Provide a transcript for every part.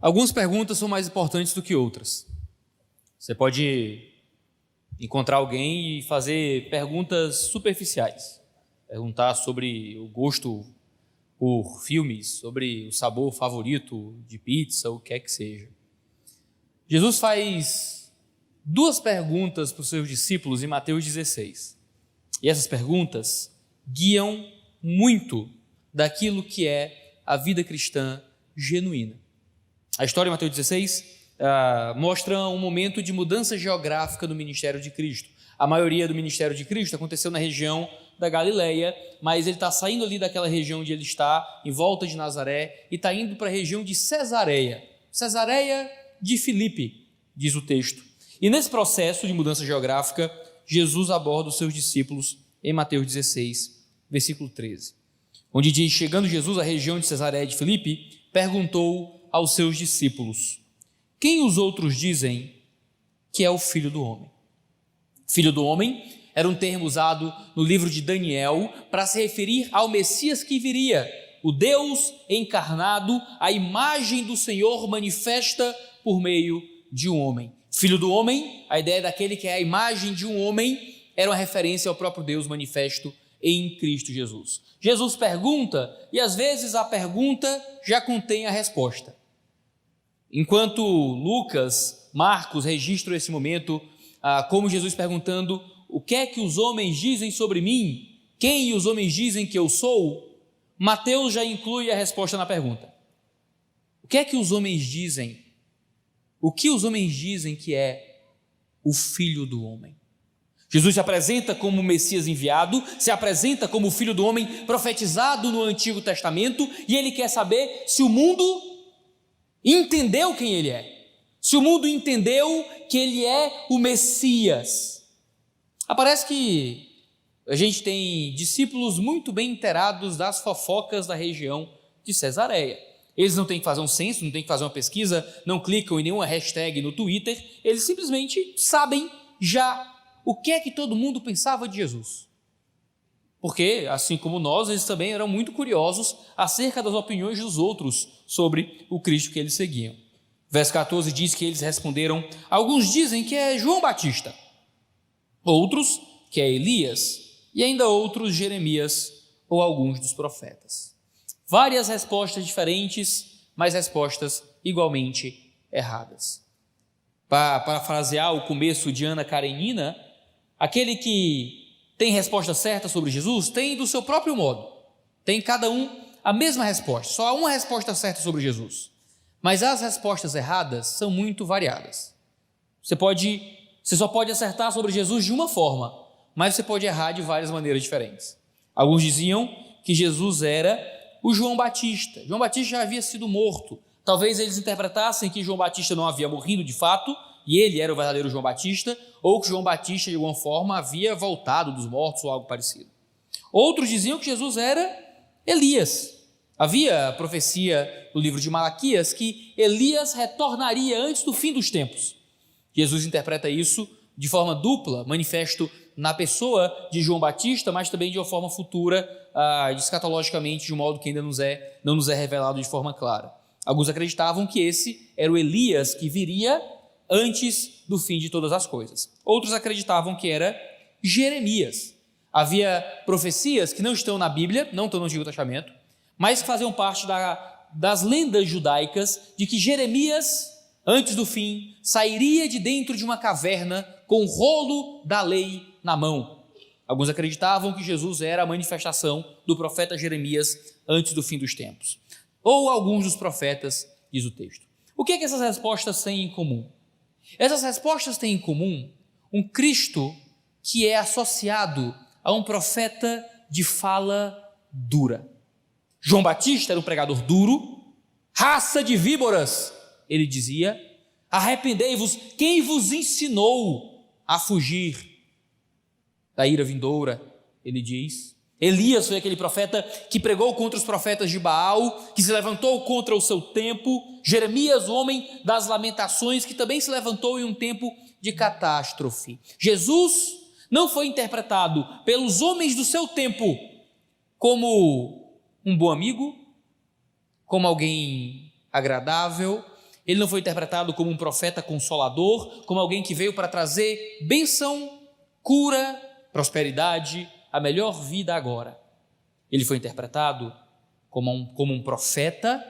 Algumas perguntas são mais importantes do que outras. Você pode encontrar alguém e fazer perguntas superficiais. Perguntar sobre o gosto por filmes, sobre o sabor favorito de pizza, o que é que seja. Jesus faz duas perguntas para os seus discípulos em Mateus 16. E essas perguntas guiam muito daquilo que é a vida cristã genuína. A história de Mateus 16 uh, mostra um momento de mudança geográfica no ministério de Cristo. A maioria do ministério de Cristo aconteceu na região da Galileia, mas ele está saindo ali daquela região onde ele está, em volta de Nazaré, e está indo para a região de Cesareia. Cesareia de Filipe, diz o texto. E nesse processo de mudança geográfica, Jesus aborda os seus discípulos em Mateus 16, versículo 13, onde diz: Chegando Jesus à região de Cesareia de Filipe, perguntou aos seus discípulos: Quem os outros dizem que é o filho do homem? Filho do homem era um termo usado no livro de Daniel para se referir ao Messias que viria, o Deus encarnado, a imagem do Senhor manifesta por meio de um homem. Filho do homem, a ideia daquele que é a imagem de um homem, era uma referência ao próprio Deus manifesto em Cristo Jesus. Jesus pergunta, e às vezes a pergunta já contém a resposta. Enquanto Lucas, Marcos registram esse momento ah, como Jesus perguntando: O que é que os homens dizem sobre mim? Quem os homens dizem que eu sou? Mateus já inclui a resposta na pergunta. O que é que os homens dizem? O que os homens dizem que é o filho do homem? Jesus se apresenta como Messias enviado, se apresenta como o filho do homem profetizado no Antigo Testamento, e ele quer saber se o mundo entendeu quem ele é, se o mundo entendeu que ele é o Messias. Aparece que a gente tem discípulos muito bem inteirados das fofocas da região de Cesareia. Eles não têm que fazer um censo, não têm que fazer uma pesquisa, não clicam em nenhuma hashtag no Twitter, eles simplesmente sabem já o que é que todo mundo pensava de Jesus. Porque, assim como nós, eles também eram muito curiosos acerca das opiniões dos outros sobre o Cristo que eles seguiam. Verso 14 diz que eles responderam: alguns dizem que é João Batista, outros que é Elias, e ainda outros Jeremias ou alguns dos profetas. Várias respostas diferentes, mas respostas igualmente erradas. Para parafrasear o começo de Ana Karenina, aquele que tem resposta certa sobre Jesus? Tem do seu próprio modo. Tem cada um a mesma resposta. Só há uma resposta certa sobre Jesus. Mas as respostas erradas são muito variadas. Você pode, você só pode acertar sobre Jesus de uma forma, mas você pode errar de várias maneiras diferentes. Alguns diziam que Jesus era o João Batista. João Batista já havia sido morto. Talvez eles interpretassem que João Batista não havia morrido de fato, e ele era o verdadeiro João Batista, ou que João Batista, de alguma forma, havia voltado dos mortos ou algo parecido. Outros diziam que Jesus era Elias. Havia profecia no livro de Malaquias que Elias retornaria antes do fim dos tempos. Jesus interpreta isso de forma dupla, manifesto na pessoa de João Batista, mas também de uma forma futura, ah, escatologicamente, de um modo que ainda nos é, não nos é revelado de forma clara. Alguns acreditavam que esse era o Elias que viria antes do fim de todas as coisas. Outros acreditavam que era Jeremias. Havia profecias que não estão na Bíblia, não estão no Antigo Testamento, mas que faziam parte da, das lendas judaicas de que Jeremias, antes do fim, sairia de dentro de uma caverna com o rolo da lei na mão. Alguns acreditavam que Jesus era a manifestação do profeta Jeremias antes do fim dos tempos. Ou alguns dos profetas, diz o texto. O que, é que essas respostas têm em comum? Essas respostas têm em comum um Cristo que é associado a um profeta de fala dura. João Batista era um pregador duro, raça de víboras, ele dizia: arrependei-vos, quem vos ensinou a fugir da ira vindoura? Ele diz. Elias foi aquele profeta que pregou contra os profetas de Baal, que se levantou contra o seu tempo. Jeremias, o homem das lamentações, que também se levantou em um tempo de catástrofe. Jesus não foi interpretado pelos homens do seu tempo como um bom amigo, como alguém agradável. ele não foi interpretado como um profeta consolador, como alguém que veio para trazer bênção, cura, prosperidade, a melhor vida agora. Ele foi interpretado como um, como um profeta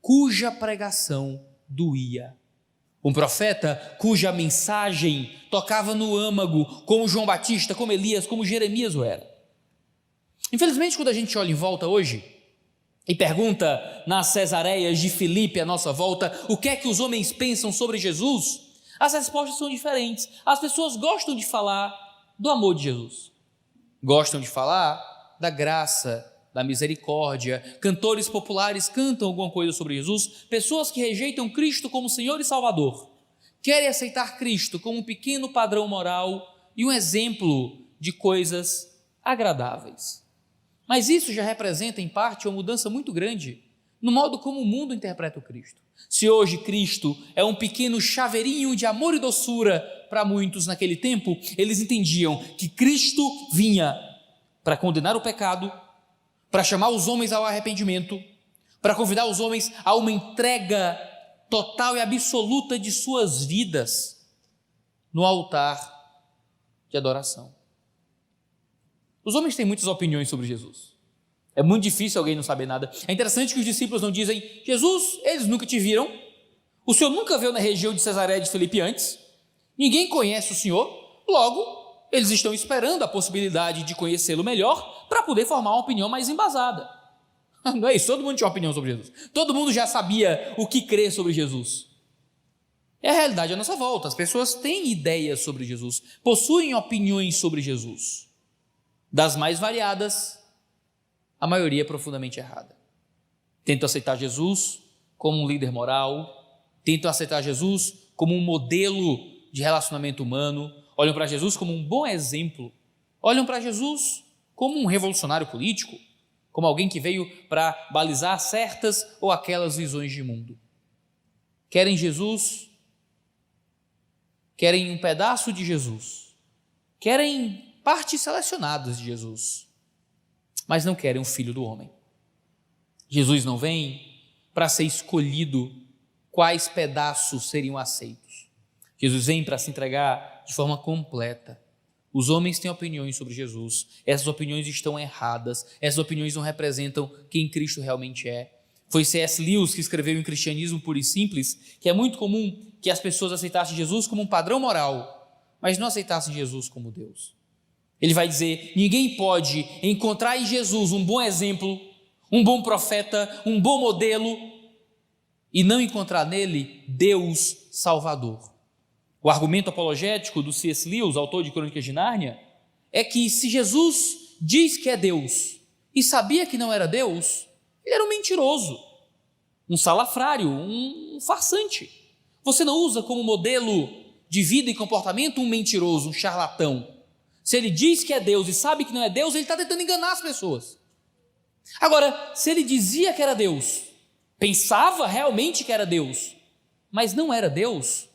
cuja pregação doía. Um profeta cuja mensagem tocava no âmago, como João Batista, como Elias, como Jeremias o era. Infelizmente, quando a gente olha em volta hoje e pergunta nas cesareias de Filipe à nossa volta o que é que os homens pensam sobre Jesus, as respostas são diferentes. As pessoas gostam de falar do amor de Jesus, gostam de falar da graça, da misericórdia. Cantores populares cantam alguma coisa sobre Jesus. Pessoas que rejeitam Cristo como Senhor e Salvador querem aceitar Cristo como um pequeno padrão moral e um exemplo de coisas agradáveis. Mas isso já representa, em parte, uma mudança muito grande no modo como o mundo interpreta o Cristo. Se hoje Cristo é um pequeno chaveirinho de amor e doçura para muitos naquele tempo, eles entendiam que Cristo vinha para condenar o pecado, para chamar os homens ao arrependimento, para convidar os homens a uma entrega total e absoluta de suas vidas no altar de adoração. Os homens têm muitas opiniões sobre Jesus. É muito difícil alguém não saber nada. É interessante que os discípulos não dizem: Jesus, eles nunca te viram. O Senhor nunca veio na região de Cesareia de Filipe antes. Ninguém conhece o Senhor. Logo, eles estão esperando a possibilidade de conhecê-lo melhor para poder formar uma opinião mais embasada. Não é isso? Todo mundo tinha opinião sobre Jesus. Todo mundo já sabia o que crer sobre Jesus. É a realidade à nossa volta. As pessoas têm ideias sobre Jesus, possuem opiniões sobre Jesus. Das mais variadas, a maioria é profundamente errada. Tentam aceitar Jesus como um líder moral, tentam aceitar Jesus como um modelo de relacionamento humano, olham para Jesus como um bom exemplo, olham para Jesus como um revolucionário político, como alguém que veio para balizar certas ou aquelas visões de mundo. Querem Jesus, querem um pedaço de Jesus, querem partes selecionadas de Jesus, mas não querem o filho do homem. Jesus não vem para ser escolhido quais pedaços seriam aceitos. Jesus vem para se entregar de forma completa. Os homens têm opiniões sobre Jesus, essas opiniões estão erradas, essas opiniões não representam quem Cristo realmente é. Foi C.S. Lewis que escreveu em Cristianismo Puro e Simples que é muito comum que as pessoas aceitassem Jesus como um padrão moral, mas não aceitassem Jesus como Deus. Ele vai dizer: ninguém pode encontrar em Jesus um bom exemplo, um bom profeta, um bom modelo, e não encontrar nele Deus Salvador. O argumento apologético do C.S. Lewis, autor de Crônicas de Nárnia, é que se Jesus diz que é Deus e sabia que não era Deus, ele era um mentiroso, um salafrário, um farsante. Você não usa como modelo de vida e comportamento um mentiroso, um charlatão. Se ele diz que é Deus e sabe que não é Deus, ele está tentando enganar as pessoas. Agora, se ele dizia que era Deus, pensava realmente que era Deus, mas não era Deus,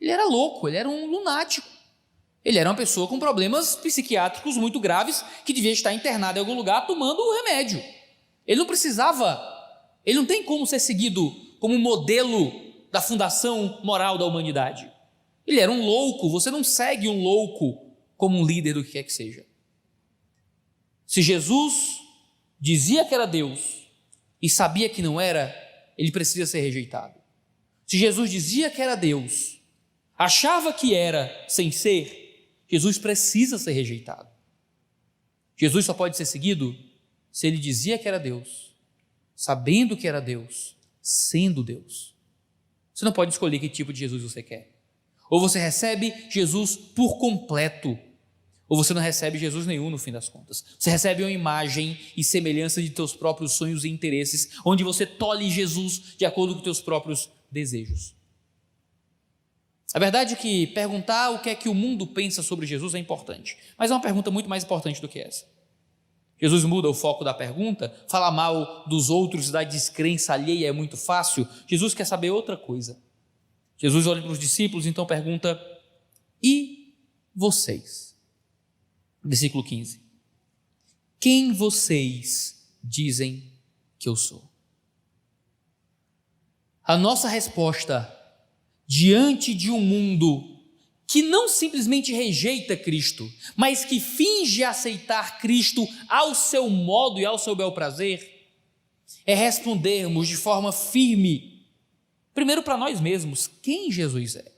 ele era louco, ele era um lunático. Ele era uma pessoa com problemas psiquiátricos muito graves que devia estar internado em algum lugar tomando o remédio. Ele não precisava, ele não tem como ser seguido como modelo da fundação moral da humanidade. Ele era um louco, você não segue um louco como um líder do que quer que seja. Se Jesus dizia que era Deus e sabia que não era, ele precisa ser rejeitado. Se Jesus dizia que era Deus achava que era sem ser, Jesus precisa ser rejeitado. Jesus só pode ser seguido se ele dizia que era Deus, sabendo que era Deus, sendo Deus. Você não pode escolher que tipo de Jesus você quer. Ou você recebe Jesus por completo, ou você não recebe Jesus nenhum no fim das contas. Você recebe uma imagem e semelhança de teus próprios sonhos e interesses, onde você tolhe Jesus de acordo com teus próprios desejos. A verdade é que perguntar o que é que o mundo pensa sobre Jesus é importante, mas é uma pergunta muito mais importante do que essa. Jesus muda o foco da pergunta, falar mal dos outros da descrença alheia é muito fácil. Jesus quer saber outra coisa. Jesus olha para os discípulos então pergunta: E vocês? Versículo 15: Quem vocês dizem que eu sou? a nossa resposta diante de um mundo que não simplesmente rejeita Cristo, mas que finge aceitar Cristo ao seu modo e ao seu bel prazer, é respondermos de forma firme, primeiro para nós mesmos, quem Jesus é.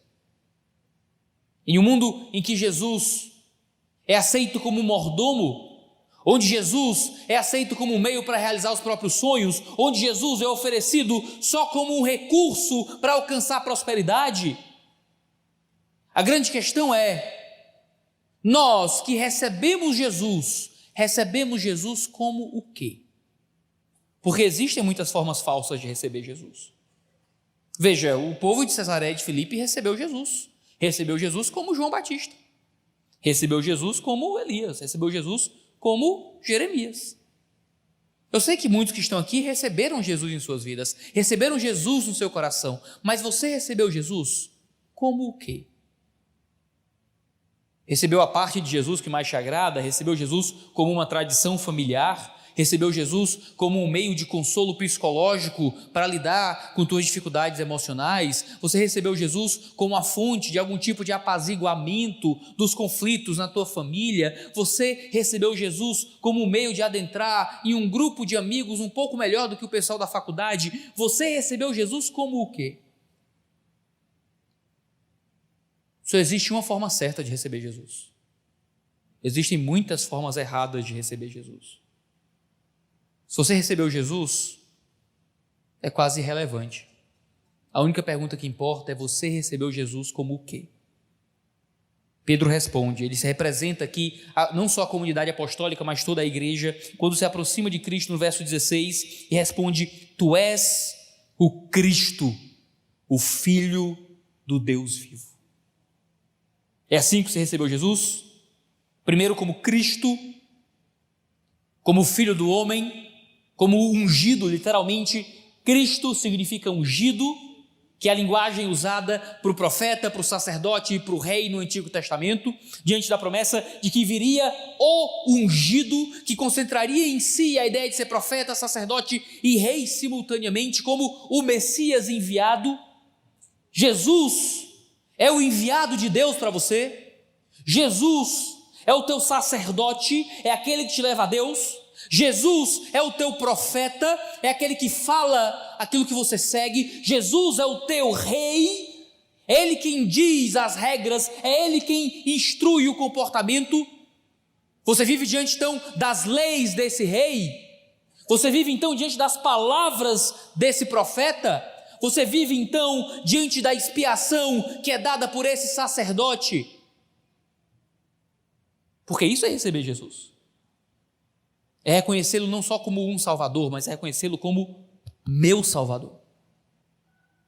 Em um mundo em que Jesus é aceito como mordomo, onde Jesus é aceito como um meio para realizar os próprios sonhos, onde Jesus é oferecido só como um recurso para alcançar prosperidade, a grande questão é: nós que recebemos Jesus, recebemos Jesus como o quê? Porque existem muitas formas falsas de receber Jesus. Veja, o povo de Cesareia de Filipe recebeu Jesus. Recebeu Jesus como João Batista. Recebeu Jesus como Elias. Recebeu Jesus como Jeremias. Eu sei que muitos que estão aqui receberam Jesus em suas vidas, receberam Jesus no seu coração, mas você recebeu Jesus como o quê? recebeu a parte de Jesus que mais te agrada, recebeu Jesus como uma tradição familiar, recebeu Jesus como um meio de consolo psicológico para lidar com tuas dificuldades emocionais, você recebeu Jesus como a fonte de algum tipo de apaziguamento dos conflitos na tua família, você recebeu Jesus como um meio de adentrar em um grupo de amigos um pouco melhor do que o pessoal da faculdade, você recebeu Jesus como o quê? Só existe uma forma certa de receber Jesus. Existem muitas formas erradas de receber Jesus. Se você recebeu Jesus, é quase irrelevante. A única pergunta que importa é: você recebeu Jesus como o quê? Pedro responde, ele se representa aqui não só a comunidade apostólica, mas toda a igreja, quando se aproxima de Cristo no verso 16 e responde: Tu és o Cristo, o Filho do Deus vivo. É assim que você recebeu Jesus? Primeiro, como Cristo, como Filho do homem, como ungido, literalmente. Cristo significa ungido, que é a linguagem usada para o profeta, para o sacerdote e para o rei no Antigo Testamento, diante da promessa de que viria o ungido, que concentraria em si a ideia de ser profeta, sacerdote e rei simultaneamente, como o Messias enviado. Jesus é o enviado de Deus para você. Jesus é o teu sacerdote, é aquele que te leva a Deus. Jesus é o teu profeta, é aquele que fala aquilo que você segue. Jesus é o teu rei, é ele quem diz as regras, é ele quem instrui o comportamento. Você vive diante então das leis desse rei. Você vive então diante das palavras desse profeta. Você vive então diante da expiação que é dada por esse sacerdote. Porque isso é receber Jesus. É reconhecê-lo não só como um Salvador, mas é reconhecê-lo como meu Salvador.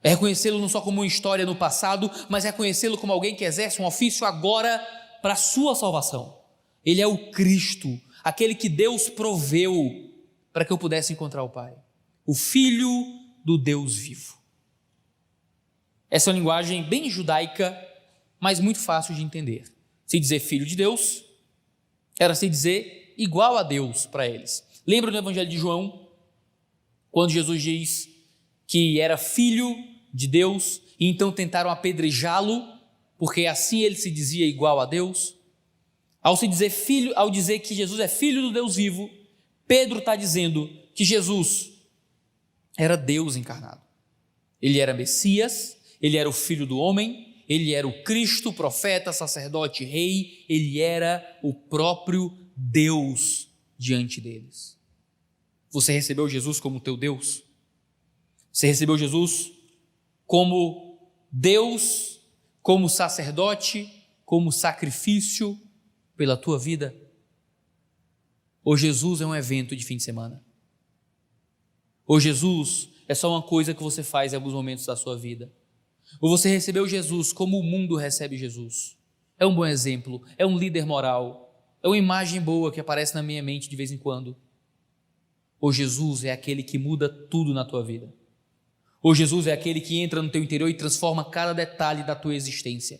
É reconhecê-lo não só como uma história no passado, mas é reconhecê-lo como alguém que exerce um ofício agora para a sua salvação. Ele é o Cristo, aquele que Deus proveu para que eu pudesse encontrar o Pai. O Filho do Deus vivo. Essa é uma linguagem bem judaica, mas muito fácil de entender. Se dizer filho de Deus, era se dizer igual a Deus para eles. Lembra do Evangelho de João, quando Jesus diz que era filho de Deus e então tentaram apedrejá-lo, porque assim ele se dizia igual a Deus? Ao se dizer filho, ao dizer que Jesus é filho do Deus vivo, Pedro está dizendo que Jesus era Deus encarnado. Ele era Messias, ele era o filho do homem, ele era o Cristo, profeta, sacerdote, rei, ele era o próprio Deus diante deles. Você recebeu Jesus como teu Deus? Você recebeu Jesus como Deus, como sacerdote, como sacrifício pela tua vida? Ou Jesus é um evento de fim de semana? Ou Jesus é só uma coisa que você faz em alguns momentos da sua vida? Ou você recebeu Jesus como o mundo recebe Jesus? É um bom exemplo, é um líder moral, é uma imagem boa que aparece na minha mente de vez em quando. Ou Jesus é aquele que muda tudo na tua vida. Ou Jesus é aquele que entra no teu interior e transforma cada detalhe da tua existência.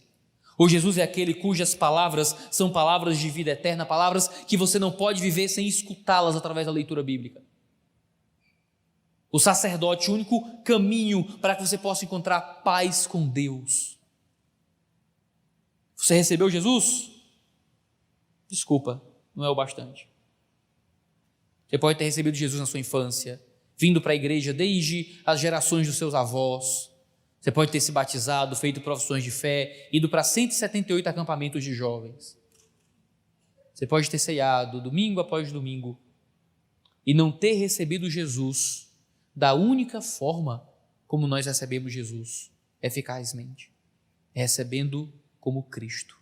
Ou Jesus é aquele cujas palavras são palavras de vida eterna, palavras que você não pode viver sem escutá-las através da leitura bíblica. o sacerdote, o único caminho para que você possa encontrar paz com Deus. Você recebeu Jesus? Desculpa, não é o bastante. Você pode ter recebido Jesus na sua infância, vindo para a igreja desde as gerações dos seus avós. Você pode ter se batizado, feito profissões de fé, ido para 178 acampamentos de jovens. Você pode ter ceiado domingo após domingo e não ter recebido Jesus da única forma como nós recebemos Jesus, eficazmente, recebendo como Cristo,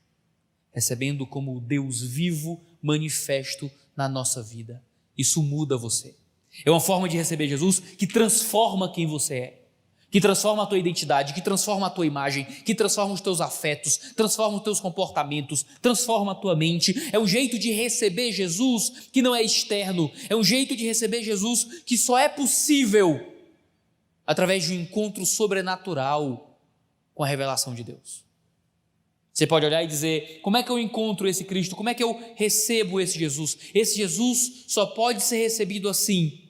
recebendo como Deus vivo manifesto na nossa vida. Isso muda você. É uma forma de receber Jesus que transforma quem você é, que transforma a tua identidade, que transforma a tua imagem, que transforma os teus afetos, transforma os teus comportamentos, transforma a tua mente. É um jeito de receber Jesus que não é externo, é um jeito de receber Jesus que só é possível através de um encontro sobrenatural com a revelação de Deus. Você pode olhar e dizer: como é que eu encontro esse Cristo? Como é que eu recebo esse Jesus? Esse Jesus só pode ser recebido assim,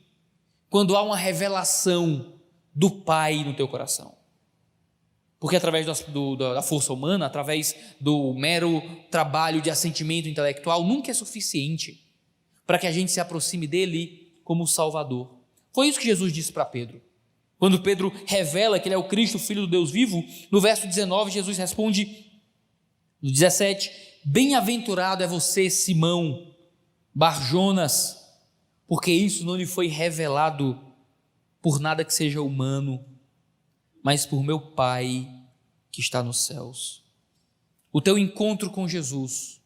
quando há uma revelação do Pai no teu coração. Porque através do, da força humana, através do mero trabalho de assentimento intelectual, nunca é suficiente para que a gente se aproxime dele como Salvador. Foi isso que Jesus disse para Pedro. Quando Pedro revela que ele é o Cristo, Filho do Deus vivo, no verso 19, Jesus responde: no 17: Bem-aventurado é você, Simão, Barjonas, porque isso não lhe foi revelado por nada que seja humano, mas por meu Pai que está nos céus. O teu encontro com Jesus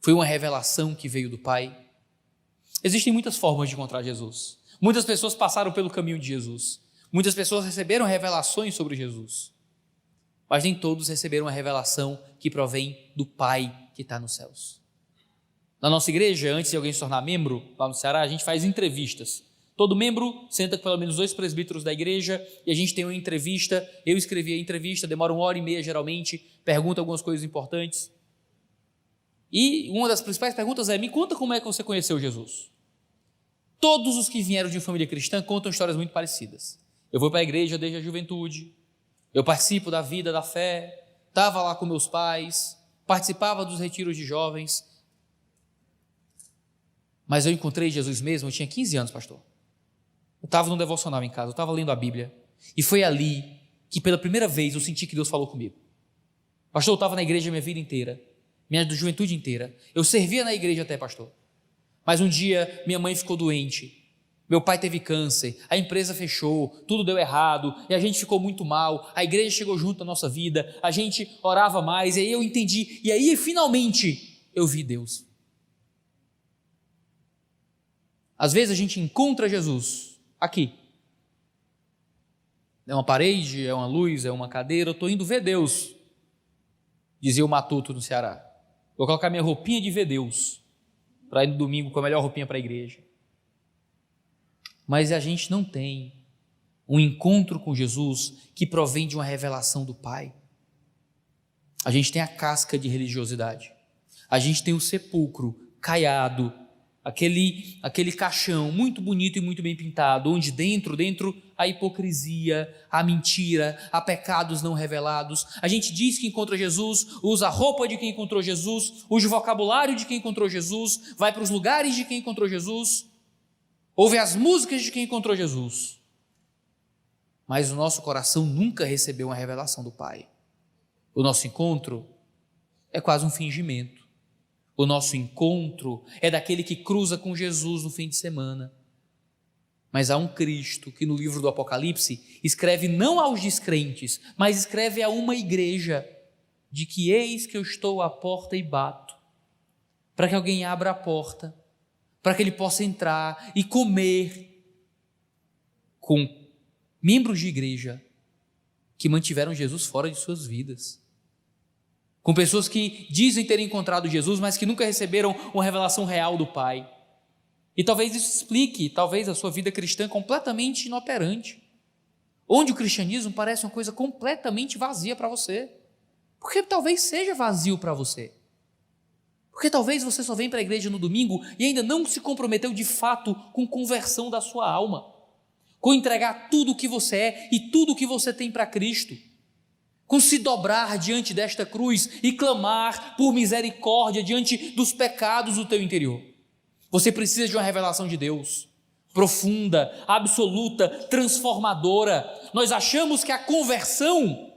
foi uma revelação que veio do Pai. Existem muitas formas de encontrar Jesus. Muitas pessoas passaram pelo caminho de Jesus. Muitas pessoas receberam revelações sobre Jesus mas nem todos receberam a revelação que provém do Pai que está nos céus. Na nossa igreja, antes de alguém se tornar membro, lá no Ceará, a gente faz entrevistas. Todo membro senta com pelo menos dois presbíteros da igreja e a gente tem uma entrevista. Eu escrevi a entrevista, demora uma hora e meia geralmente, pergunta algumas coisas importantes. E uma das principais perguntas é: me conta como é que você conheceu Jesus. Todos os que vieram de família cristã contam histórias muito parecidas. Eu vou para a igreja desde a juventude, eu participo da vida da fé, estava lá com meus pais, participava dos retiros de jovens. Mas eu encontrei Jesus mesmo, eu tinha 15 anos, pastor. Eu estava no devocional em casa, eu estava lendo a Bíblia. E foi ali que pela primeira vez eu senti que Deus falou comigo. Pastor, eu estava na igreja minha vida inteira, minha juventude inteira. Eu servia na igreja até, pastor. Mas um dia minha mãe ficou doente meu pai teve câncer, a empresa fechou, tudo deu errado e a gente ficou muito mal. A igreja chegou junto à nossa vida, a gente orava mais, e aí eu entendi, e aí finalmente eu vi Deus. Às vezes a gente encontra Jesus aqui. É uma parede, é uma luz, é uma cadeira, eu estou indo ver Deus, dizia o Matuto no Ceará. Vou colocar minha roupinha de ver Deus, para ir no domingo com a melhor roupinha para a igreja mas a gente não tem um encontro com Jesus que provém de uma revelação do Pai. A gente tem a casca de religiosidade. A gente tem o sepulcro caiado, aquele aquele caixão muito bonito e muito bem pintado, onde dentro, dentro a hipocrisia, a mentira, há pecados não revelados. A gente diz que encontra Jesus, usa a roupa de quem encontrou Jesus, usa o vocabulário de quem encontrou Jesus, vai para os lugares de quem encontrou Jesus, ouve as músicas de quem encontrou Jesus, mas o nosso coração nunca recebeu uma revelação do Pai. O nosso encontro é quase um fingimento. O nosso encontro é daquele que cruza com Jesus no fim de semana. Mas há um Cristo que no livro do Apocalipse escreve não aos descrentes, mas escreve a uma igreja de que eis que eu estou à porta e bato, para que alguém abra a porta para que ele possa entrar e comer com membros de igreja que mantiveram Jesus fora de suas vidas. Com pessoas que dizem ter encontrado Jesus, mas que nunca receberam uma revelação real do Pai. E talvez isso explique, talvez, a sua vida cristã completamente inoperante. Onde o cristianismo parece uma coisa completamente vazia para você. Porque talvez seja vazio para você. Porque talvez você só vem para a igreja no domingo e ainda não se comprometeu de fato com conversão da sua alma. com entregar tudo o que você é e tudo o que você tem para Cristo, com se dobrar diante desta cruz e clamar por misericórdia diante dos pecados do teu interior. Você precisa de uma revelação de Deus profunda, absoluta, transformadora. Nós achamos que a conversão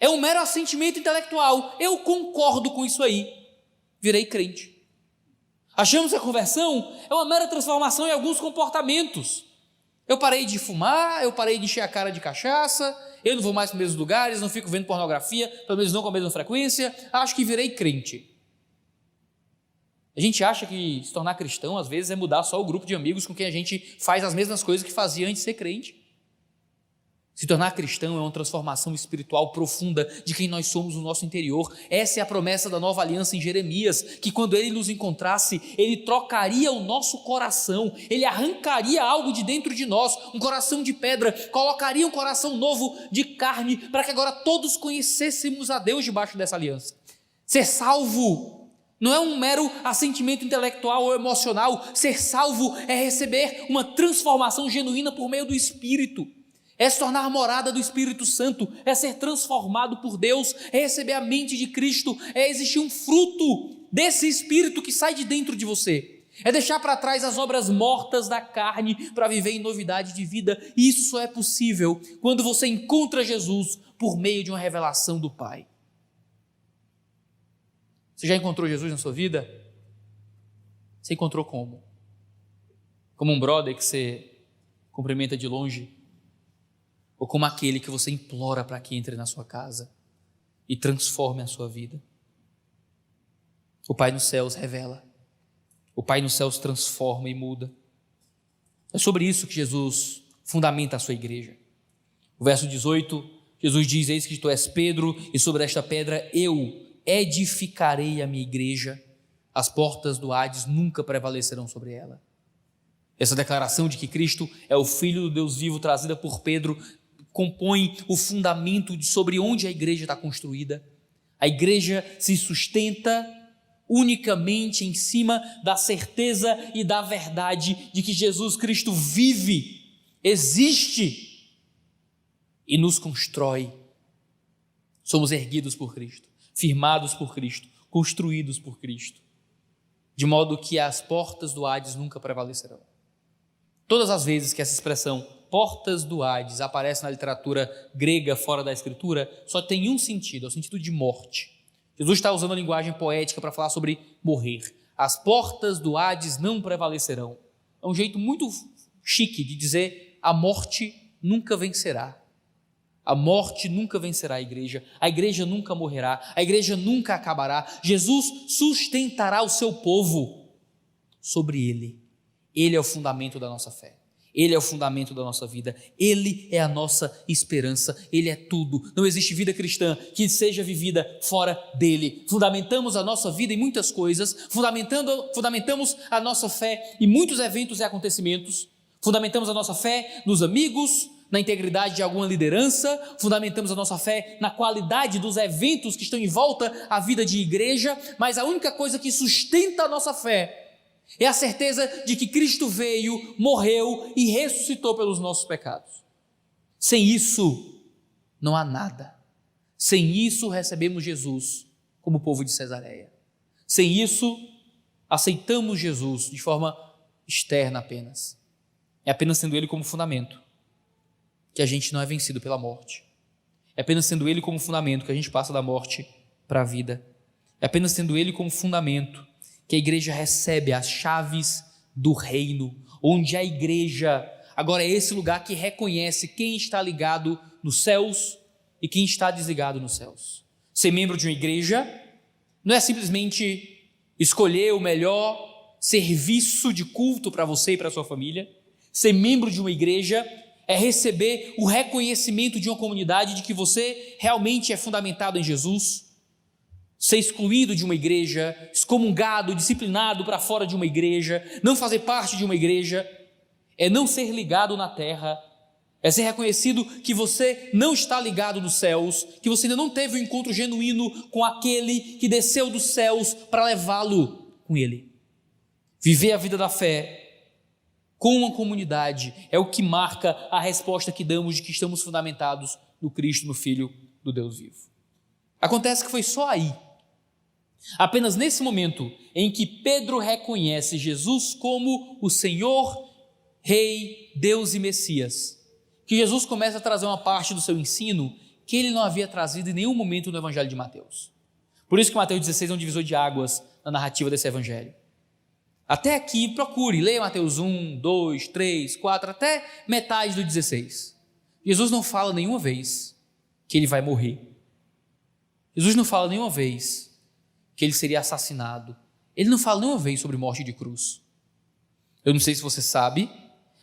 é um mero assentimento intelectual. Eu concordo com isso aí. Virei crente. Achamos que a conversão é uma mera transformação em alguns comportamentos. Eu parei de fumar, eu parei de encher a cara de cachaça, eu não vou mais para os mesmos lugares, não fico vendo pornografia, pelo menos não com a mesma frequência, acho que virei crente. A gente acha que se tornar cristão, às vezes, é mudar só o grupo de amigos com quem a gente faz as mesmas coisas que fazia antes de ser crente. Se tornar cristão é uma transformação espiritual profunda de quem nós somos no nosso interior. Essa é a promessa da nova aliança em Jeremias, que quando ele nos encontrasse, ele trocaria o nosso coração, ele arrancaria algo de dentro de nós, um coração de pedra, colocaria um coração novo de carne, para que agora todos conhecêssemos a Deus debaixo dessa aliança. Ser salvo não é um mero assentimento intelectual ou emocional. Ser salvo é receber uma transformação genuína por meio do Espírito. É se tornar morada do Espírito Santo, é ser transformado por Deus, é receber a mente de Cristo, é existir um fruto desse Espírito que sai de dentro de você. É deixar para trás as obras mortas da carne para viver em novidade de vida. E isso só é possível quando você encontra Jesus por meio de uma revelação do Pai. Você já encontrou Jesus na sua vida? Você encontrou como? Como um brother que você cumprimenta de longe? Ou como aquele que você implora para que entre na sua casa e transforme a sua vida? O Pai nos céus revela. O Pai nos céus transforma e muda. É sobre isso que Jesus fundamenta a sua igreja. O verso 18, Jesus diz: Eis que tu és Pedro, e sobre esta pedra eu edificarei a minha igreja, as portas do Hades nunca prevalecerão sobre ela. Essa declaração de que Cristo é o Filho do Deus vivo, trazida por Pedro, compõe o fundamento sobre onde a igreja está construída. A igreja se sustenta unicamente em cima da certeza e da verdade de que Jesus Cristo vive, existe e nos constrói. Somos erguidos por Cristo firmados por Cristo, construídos por Cristo, de modo que as portas do Hades nunca prevalecerão. Todas as vezes que essa expressão portas do Hades aparece na literatura grega fora da escritura, só tem um sentido, é o sentido de morte. Jesus está usando a linguagem poética para falar sobre morrer. As portas do Hades não prevalecerão. É um jeito muito chique de dizer a morte nunca vencerá. A morte nunca vencerá a igreja, a igreja nunca morrerá, a igreja nunca acabará. Jesus sustentará o seu povo sobre ele. Ele é o fundamento da nossa fé. Ele é o fundamento da nossa vida, Ele é a nossa esperança, Ele é tudo. Não existe vida cristã que seja vivida fora dele. Fundamentamos a nossa vida em muitas coisas, fundamentando, fundamentamos a nossa fé em muitos eventos e acontecimentos, fundamentamos a nossa fé nos amigos, na integridade de alguma liderança, fundamentamos a nossa fé na qualidade dos eventos que estão em volta à vida de igreja, mas a única coisa que sustenta a nossa fé é a certeza de que Cristo veio, morreu e ressuscitou pelos nossos pecados. Sem isso, não há nada. Sem isso, recebemos Jesus como povo de Cesareia. Sem isso, aceitamos Jesus de forma externa apenas. É apenas tendo Ele como fundamento que a gente não é vencido pela morte. É apenas tendo Ele como fundamento que a gente passa da morte para a vida. É apenas tendo Ele como fundamento que a igreja recebe as chaves do reino, onde a igreja agora é esse lugar que reconhece quem está ligado nos céus e quem está desligado nos céus. Ser membro de uma igreja não é simplesmente escolher o melhor serviço de culto para você e para sua família. Ser membro de uma igreja é receber o reconhecimento de uma comunidade de que você realmente é fundamentado em Jesus, ser excluído de uma igreja, excomungado, disciplinado para fora de uma igreja, não fazer parte de uma igreja, é não ser ligado na terra, é ser reconhecido que você não está ligado nos céus, que você ainda não teve o um encontro genuíno com aquele que desceu dos céus para levá-lo com ele. Viver a vida da fé com uma comunidade, é o que marca a resposta que damos de que estamos fundamentados no Cristo, no Filho do Deus vivo. Acontece que foi só aí, apenas nesse momento, em que Pedro reconhece Jesus como o Senhor, Rei, Deus e Messias, que Jesus começa a trazer uma parte do seu ensino que ele não havia trazido em nenhum momento no Evangelho de Mateus. Por isso que Mateus 16 é um divisor de águas na narrativa desse Evangelho. Até aqui, procure, leia Mateus 1, 2, 3, 4, até metade do 16. Jesus não fala nenhuma vez que ele vai morrer. Jesus não fala nenhuma vez que ele seria assassinado. Ele não fala nenhuma vez sobre morte de cruz. Eu não sei se você sabe,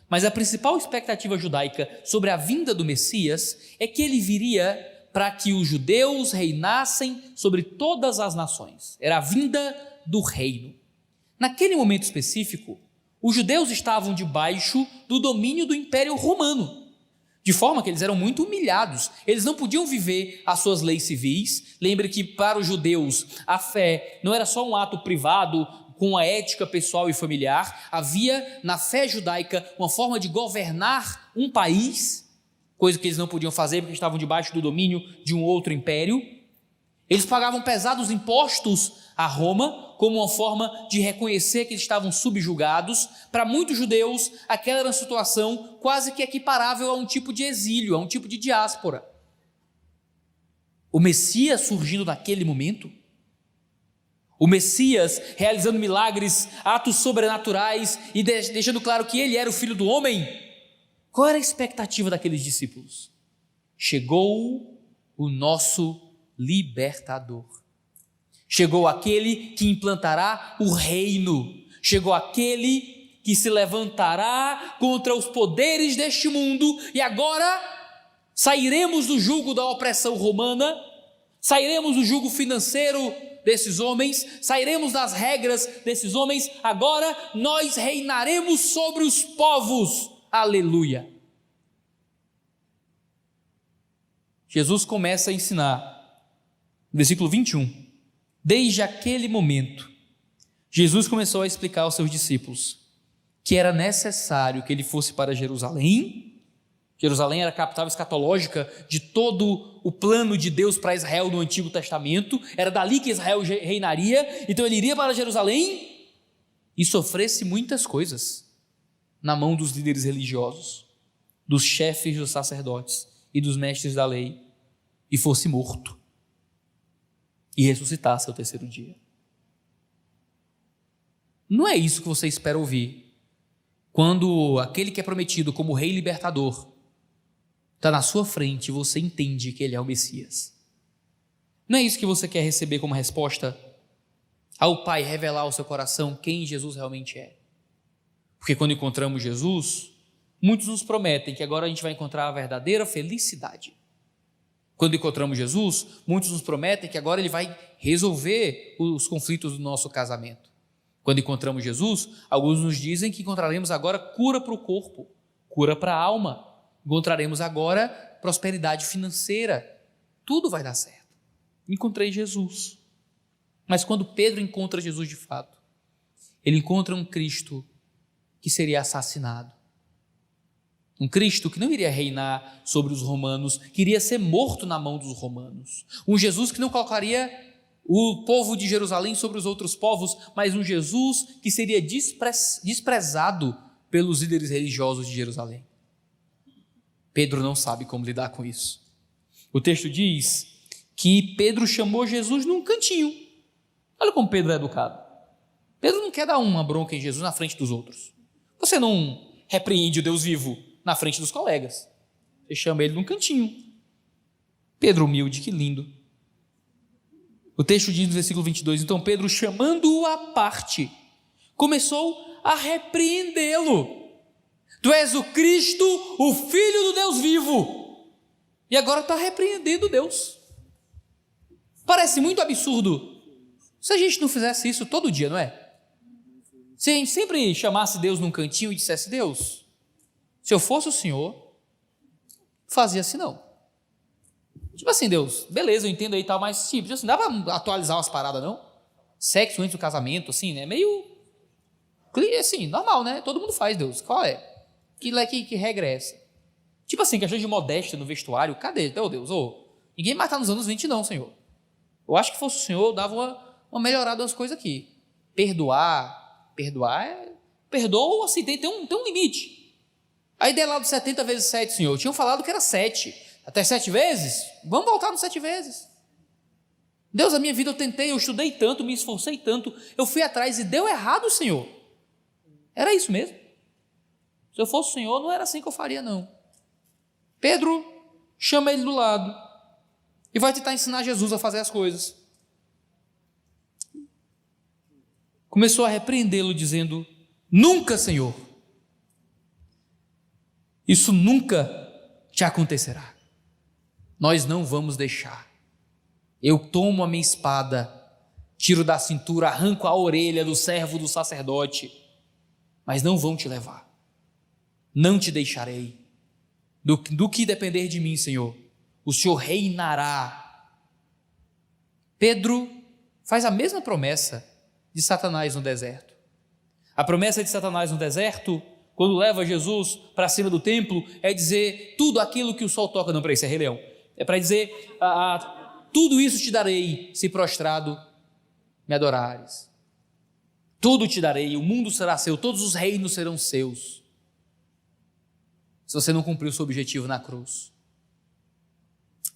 mas a principal expectativa judaica sobre a vinda do Messias é que ele viria para que os judeus reinassem sobre todas as nações. Era a vinda do reino. Naquele momento específico, os judeus estavam debaixo do domínio do Império Romano, de forma que eles eram muito humilhados. Eles não podiam viver as suas leis civis. Lembre que para os judeus a fé não era só um ato privado com a ética pessoal e familiar, havia na fé judaica uma forma de governar um país, coisa que eles não podiam fazer porque estavam debaixo do domínio de um outro império. Eles pagavam pesados impostos a Roma como uma forma de reconhecer que eles estavam subjugados. Para muitos judeus, aquela era uma situação quase que equiparável a um tipo de exílio, a um tipo de diáspora. O Messias surgindo naquele momento, o Messias realizando milagres, atos sobrenaturais e deixando claro que ele era o filho do homem. Qual era a expectativa daqueles discípulos? Chegou o nosso libertador. Chegou aquele que implantará o reino. Chegou aquele que se levantará contra os poderes deste mundo e agora sairemos do jugo da opressão romana, sairemos do jugo financeiro desses homens, sairemos das regras desses homens, agora nós reinaremos sobre os povos. Aleluia. Jesus começa a ensinar, versículo 21. Desde aquele momento, Jesus começou a explicar aos seus discípulos que era necessário que ele fosse para Jerusalém. Jerusalém era a capital escatológica de todo o plano de Deus para Israel no Antigo Testamento. Era dali que Israel reinaria. Então ele iria para Jerusalém e sofresse muitas coisas na mão dos líderes religiosos, dos chefes dos sacerdotes e dos mestres da lei e fosse morto e ressuscitasse ao terceiro dia. Não é isso que você espera ouvir quando aquele que é prometido como Rei Libertador está na sua frente e você entende que ele é o Messias. Não é isso que você quer receber como resposta ao Pai revelar ao seu coração quem Jesus realmente é. Porque quando encontramos Jesus, muitos nos prometem que agora a gente vai encontrar a verdadeira felicidade. Quando encontramos Jesus, muitos nos prometem que agora ele vai resolver os conflitos do nosso casamento. Quando encontramos Jesus, alguns nos dizem que encontraremos agora cura para o corpo, cura para a alma, encontraremos agora prosperidade financeira. Tudo vai dar certo. Encontrei Jesus. Mas quando Pedro encontra Jesus de fato, ele encontra um Cristo que seria assassinado um Cristo que não iria reinar sobre os romanos, queria ser morto na mão dos romanos. Um Jesus que não colocaria o povo de Jerusalém sobre os outros povos, mas um Jesus que seria desprezado pelos líderes religiosos de Jerusalém. Pedro não sabe como lidar com isso. O texto diz que Pedro chamou Jesus num cantinho. Olha como Pedro é educado. Pedro não quer dar uma bronca em Jesus na frente dos outros. Você não repreende o Deus vivo na frente dos colegas. Você chama ele num cantinho. Pedro humilde, que lindo. O texto diz no versículo 22: Então Pedro, chamando-o à parte, começou a repreendê-lo. Tu és o Cristo, o Filho do Deus vivo. E agora está repreendendo Deus. Parece muito absurdo. Se a gente não fizesse isso todo dia, não é? Se a gente sempre chamasse Deus num cantinho e dissesse: Deus, se eu fosse o Senhor, fazia assim não. Tipo assim, Deus, beleza, eu entendo aí tal, mas simples, assim, dá para atualizar umas paradas, não? Sexo antes do casamento, assim, né? Meio. Assim, normal, né? Todo mundo faz, Deus. Qual é? Que, que, que regra é essa? Tipo assim, questão de modéstia no vestuário, cadê? Meu Deus, ô, ninguém mais está nos anos 20 não, Senhor. Eu acho que fosse o Senhor, eu dava uma, uma melhorada nas coisas aqui. Perdoar, perdoar é... Perdoa, assim, tem, tem, um, tem um limite. A ideia lá dos 70 vezes 7, Senhor, tinham falado que era 7. Até 7 vezes? Vamos voltar nos 7 vezes. Deus, a minha vida eu tentei, eu estudei tanto, me esforcei tanto, eu fui atrás e deu errado, Senhor. Era isso mesmo. Se eu fosse o Senhor, não era assim que eu faria, não. Pedro chama ele do lado e vai tentar ensinar Jesus a fazer as coisas. Começou a repreendê-lo, dizendo: Nunca, Senhor, isso nunca te acontecerá. Nós não vamos deixar. Eu tomo a minha espada, tiro da cintura, arranco a orelha do servo do sacerdote, mas não vão te levar. Não te deixarei. Do, do que depender de mim, Senhor, o Senhor reinará. Pedro faz a mesma promessa de Satanás no deserto. A promessa de Satanás no deserto, quando leva Jesus para cima do templo, é dizer tudo aquilo que o sol toca. Não, para isso é Rei Leão. É para dizer: tudo isso te darei se prostrado me adorares. Tudo te darei, o mundo será seu, todos os reinos serão seus se você não cumpriu seu objetivo na cruz.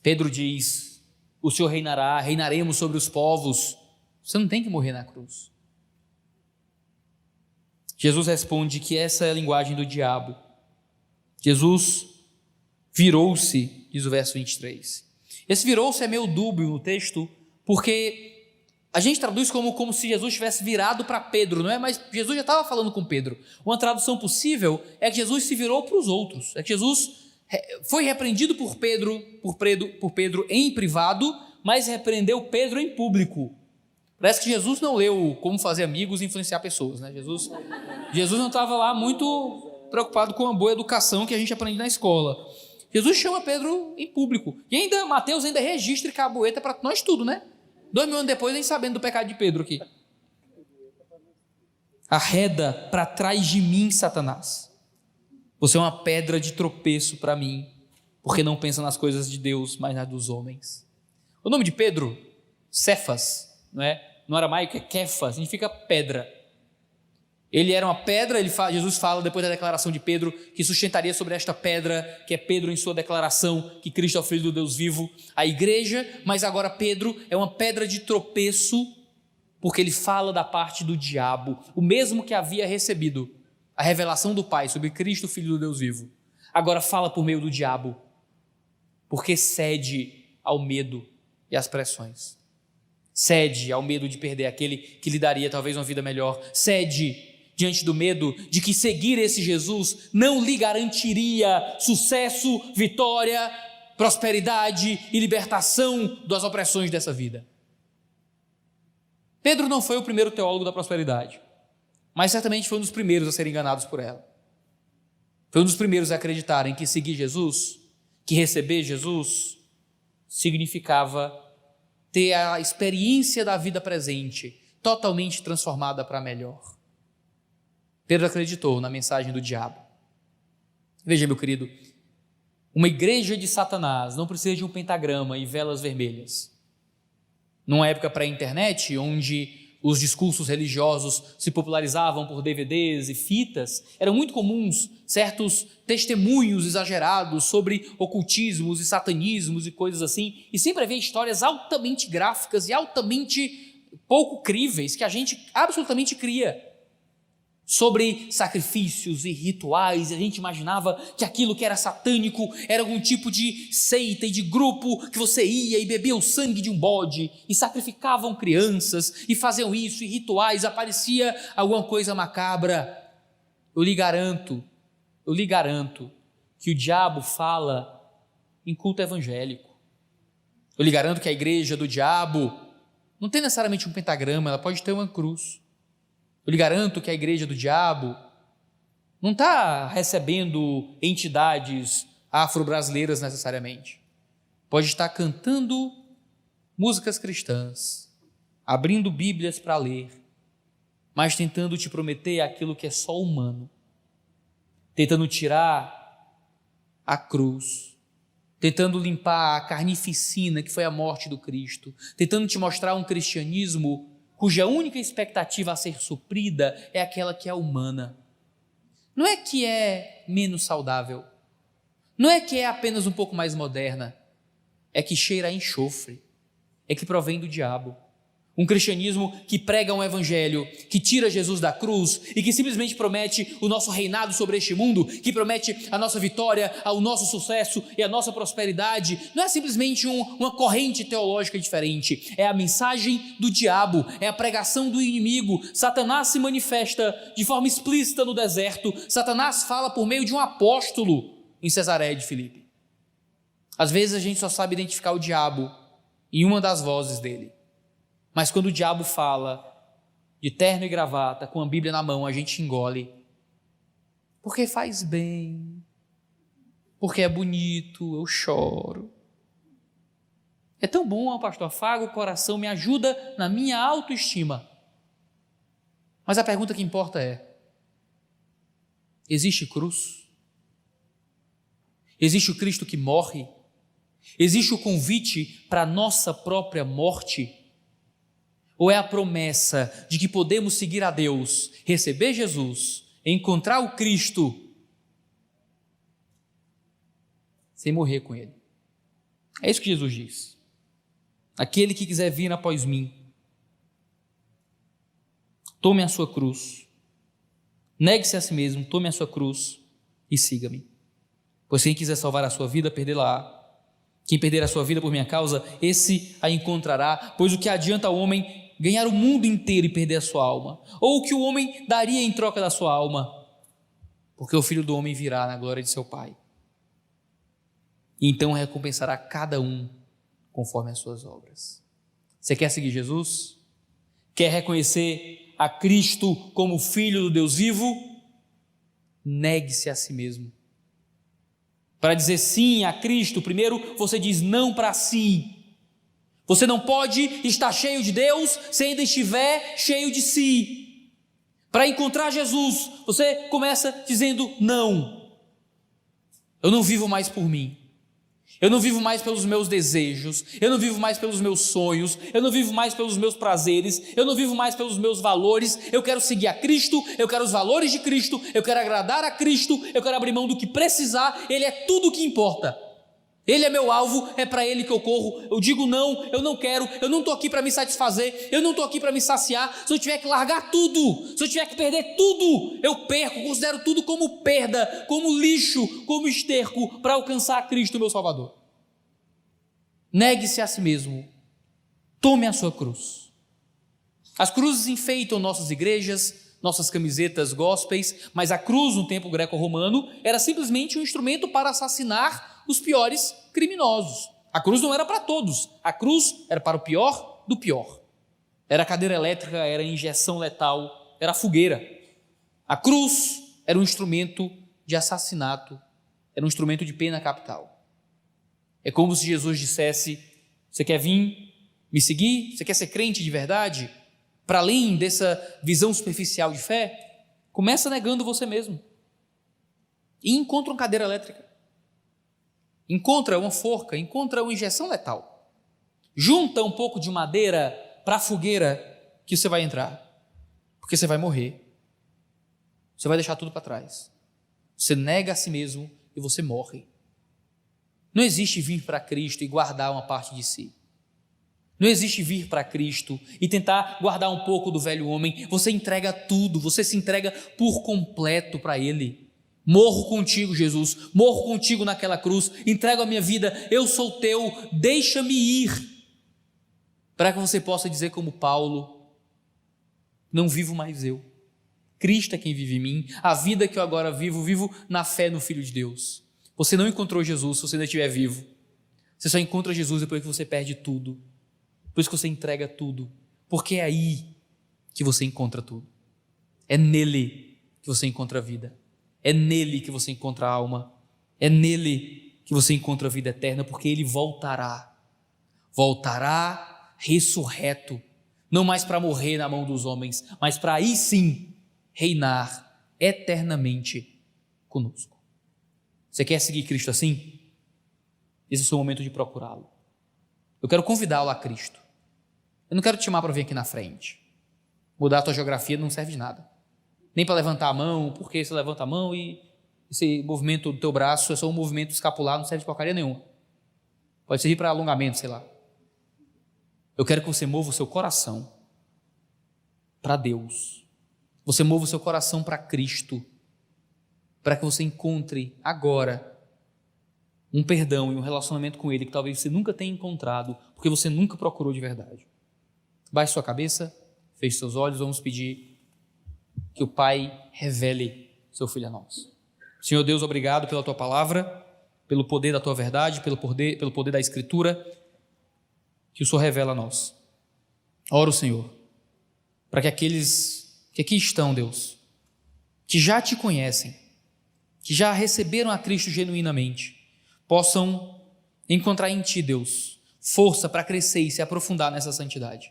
Pedro diz: O Senhor reinará, reinaremos sobre os povos. Você não tem que morrer na cruz. Jesus responde que essa é a linguagem do diabo. Jesus virou-se, diz o verso 23. Esse virou-se é meio dúbio no texto, porque a gente traduz como, como se Jesus tivesse virado para Pedro, não é? Mas Jesus já estava falando com Pedro. Uma tradução possível é que Jesus se virou para os outros. É que Jesus foi repreendido por Pedro, por Pedro, por Pedro em privado, mas repreendeu Pedro em público. Parece que Jesus não leu como fazer amigos e influenciar pessoas, né? Jesus, Jesus não estava lá muito preocupado com a boa educação que a gente aprende na escola. Jesus chama Pedro em público. E ainda, Mateus ainda registra caboeta para nós tudo, né? Dois mil anos depois, nem sabendo do pecado de Pedro aqui. Arreda para trás de mim, Satanás. Você é uma pedra de tropeço para mim, porque não pensa nas coisas de Deus, mas nas dos homens. O nome de Pedro, Cefas, não é? No aramaico é Kefa, significa pedra. Ele era uma pedra, fala, Jesus fala depois da declaração de Pedro que sustentaria sobre esta pedra, que é Pedro em sua declaração que Cristo é o Filho do Deus vivo, a igreja, mas agora Pedro é uma pedra de tropeço, porque ele fala da parte do diabo, o mesmo que havia recebido a revelação do Pai sobre Cristo, Filho do Deus vivo. Agora fala por meio do diabo, porque cede ao medo e às pressões. Cede ao medo de perder aquele que lhe daria talvez uma vida melhor. Cede diante do medo de que seguir esse Jesus não lhe garantiria sucesso, vitória, prosperidade e libertação das opressões dessa vida. Pedro não foi o primeiro teólogo da prosperidade, mas certamente foi um dos primeiros a serem enganados por ela. Foi um dos primeiros a acreditarem que seguir Jesus, que receber Jesus, significava ter a experiência da vida presente totalmente transformada para melhor. Pedro acreditou na mensagem do diabo. Veja, meu querido, uma igreja de Satanás não precisa de um pentagrama e velas vermelhas. Numa época pré-internet, onde os discursos religiosos se popularizavam por DVDs e fitas, eram muito comuns certos testemunhos exagerados sobre ocultismos e satanismos e coisas assim, e sempre havia histórias altamente gráficas e altamente pouco críveis que a gente absolutamente cria sobre sacrifícios e rituais, e a gente imaginava que aquilo que era satânico era algum tipo de seita e de grupo que você ia e bebia o sangue de um bode e sacrificavam crianças e faziam isso e rituais, aparecia alguma coisa macabra. Eu lhe garanto, eu lhe garanto que o diabo fala em culto evangélico. Eu lhe garanto que a igreja do diabo não tem necessariamente um pentagrama, ela pode ter uma cruz. Eu lhe garanto que a igreja do diabo não está recebendo entidades afro-brasileiras necessariamente. Pode estar cantando músicas cristãs, abrindo Bíblias para ler, mas tentando te prometer aquilo que é só humano, tentando tirar a cruz, tentando limpar a carnificina que foi a morte do Cristo, tentando te mostrar um cristianismo cuja única expectativa a ser suprida é aquela que é humana. Não é que é menos saudável, não é que é apenas um pouco mais moderna, é que cheira a enxofre, é que provém do diabo. Um cristianismo que prega um evangelho, que tira Jesus da cruz e que simplesmente promete o nosso reinado sobre este mundo, que promete a nossa vitória, o nosso sucesso e a nossa prosperidade, não é simplesmente um, uma corrente teológica diferente, é a mensagem do diabo, é a pregação do inimigo. Satanás se manifesta de forma explícita no deserto, Satanás fala por meio de um apóstolo em Cesareia de Filipe. Às vezes a gente só sabe identificar o diabo em uma das vozes dele. Mas quando o diabo fala de terno e gravata, com a Bíblia na mão, a gente engole. Porque faz bem. Porque é bonito, eu choro. É tão bom, pastor, afaga o coração, me ajuda na minha autoestima. Mas a pergunta que importa é: existe cruz? Existe o Cristo que morre? Existe o convite para a nossa própria morte? Ou é a promessa de que podemos seguir a Deus, receber Jesus, encontrar o Cristo, sem morrer com Ele? É isso que Jesus diz. Aquele que quiser vir após mim, tome a sua cruz, negue-se a si mesmo, tome a sua cruz e siga-me. Pois quem quiser salvar a sua vida, perdê-la. Quem perder a sua vida por minha causa, esse a encontrará. Pois o que adianta ao homem ganhar o mundo inteiro e perder a sua alma? Ou o que o homem daria em troca da sua alma? Porque o filho do homem virá na glória de seu Pai. E então recompensará cada um conforme as suas obras. Você quer seguir Jesus? Quer reconhecer a Cristo como Filho do Deus vivo? Negue-se a si mesmo. Para dizer sim a Cristo, primeiro você diz não para si. Você não pode estar cheio de Deus se ainda estiver cheio de si. Para encontrar Jesus, você começa dizendo não. Eu não vivo mais por mim. Eu não vivo mais pelos meus desejos, eu não vivo mais pelos meus sonhos, eu não vivo mais pelos meus prazeres, eu não vivo mais pelos meus valores. Eu quero seguir a Cristo, eu quero os valores de Cristo, eu quero agradar a Cristo, eu quero abrir mão do que precisar, Ele é tudo o que importa. Ele é meu alvo, é para ele que eu corro. Eu digo não, eu não quero, eu não estou aqui para me satisfazer, eu não estou aqui para me saciar. Se eu tiver que largar tudo, se eu tiver que perder tudo, eu perco, considero tudo como perda, como lixo, como esterco para alcançar Cristo, meu Salvador. Negue-se a si mesmo, tome a sua cruz. As cruzes enfeitam nossas igrejas, nossas camisetas gospels, mas a cruz no tempo greco-romano era simplesmente um instrumento para assassinar os piores criminosos. A cruz não era para todos, a cruz era para o pior do pior. Era cadeira elétrica, era injeção letal, era fogueira. A cruz era um instrumento de assassinato, era um instrumento de pena capital. É como se Jesus dissesse: Você quer vir me seguir? Você quer ser crente de verdade? Para além dessa visão superficial de fé, começa negando você mesmo. E encontra uma cadeira elétrica encontra uma forca, encontra uma injeção letal. Junta um pouco de madeira para a fogueira que você vai entrar, porque você vai morrer. Você vai deixar tudo para trás. Você nega a si mesmo e você morre. Não existe vir para Cristo e guardar uma parte de si. Não existe vir para Cristo e tentar guardar um pouco do velho homem. Você entrega tudo, você se entrega por completo para Ele. Morro contigo, Jesus, morro contigo naquela cruz, entrego a minha vida, eu sou teu, deixa-me ir. Para que você possa dizer, como Paulo: Não vivo mais eu, Cristo é quem vive em mim, a vida que eu agora vivo, vivo na fé no Filho de Deus. Você não encontrou Jesus se você ainda estiver vivo. Você só encontra Jesus depois que você perde tudo, depois que você entrega tudo, porque é aí que você encontra tudo. É nele que você encontra a vida. É nele que você encontra a alma. É nele que você encontra a vida eterna, porque ele voltará. Voltará ressurreto. não mais para morrer na mão dos homens, mas para aí sim reinar eternamente conosco. Você quer seguir Cristo assim? Esse é o seu momento de procurá-lo. Eu quero convidá-lo a Cristo. Eu não quero te chamar para vir aqui na frente. Mudar a tua geografia não serve de nada. Nem para levantar a mão, porque você levanta a mão e esse movimento do teu braço é só um movimento escapular, não serve de porcaria nenhuma. Pode servir para alongamento, sei lá. Eu quero que você mova o seu coração para Deus. Você mova o seu coração para Cristo. Para que você encontre agora um perdão e um relacionamento com Ele que talvez você nunca tenha encontrado, porque você nunca procurou de verdade. Baixe sua cabeça, feche seus olhos, vamos pedir que o Pai revele seu Filho a nós. Senhor Deus, obrigado pela tua palavra, pelo poder da tua verdade, pelo poder, pelo poder da Escritura, que o Senhor revela a nós. Oro, Senhor, para que aqueles que aqui estão, Deus, que já te conhecem, que já receberam a Cristo genuinamente, possam encontrar em Ti, Deus, força para crescer e se aprofundar nessa santidade.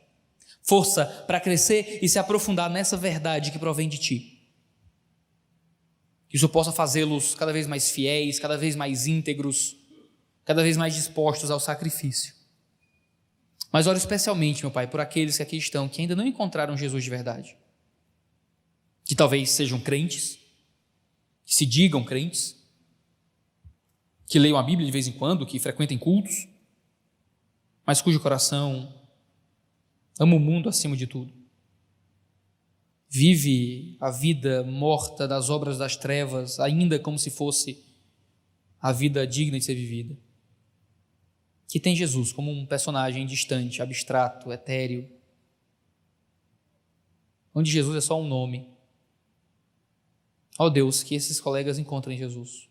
Força para crescer e se aprofundar nessa verdade que provém de Ti. Que isso possa fazê-los cada vez mais fiéis, cada vez mais íntegros, cada vez mais dispostos ao sacrifício. Mas oro especialmente, meu Pai, por aqueles que aqui estão, que ainda não encontraram Jesus de verdade. Que talvez sejam crentes, que se digam crentes, que leiam a Bíblia de vez em quando, que frequentem cultos, mas cujo coração ama o mundo acima de tudo. Vive a vida morta das obras das trevas, ainda como se fosse a vida digna de ser vivida. Que tem Jesus como um personagem distante, abstrato, etéreo, onde Jesus é só um nome. Ó oh Deus, que esses colegas encontrem Jesus.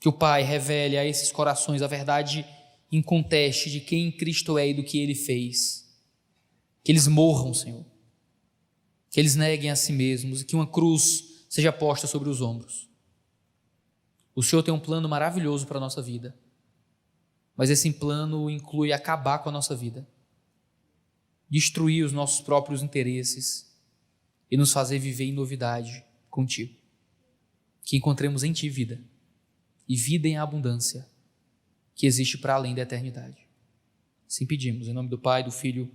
Que o Pai revele a esses corações a verdade inconteste de quem Cristo é e do que ele fez. Que eles morram, Senhor. Que eles neguem a si mesmos e que uma cruz seja posta sobre os ombros. O Senhor tem um plano maravilhoso para a nossa vida, mas esse plano inclui acabar com a nossa vida, destruir os nossos próprios interesses e nos fazer viver em novidade contigo. Que encontremos em Ti vida e vida em abundância que existe para além da eternidade. Sim pedimos, em nome do Pai, do Filho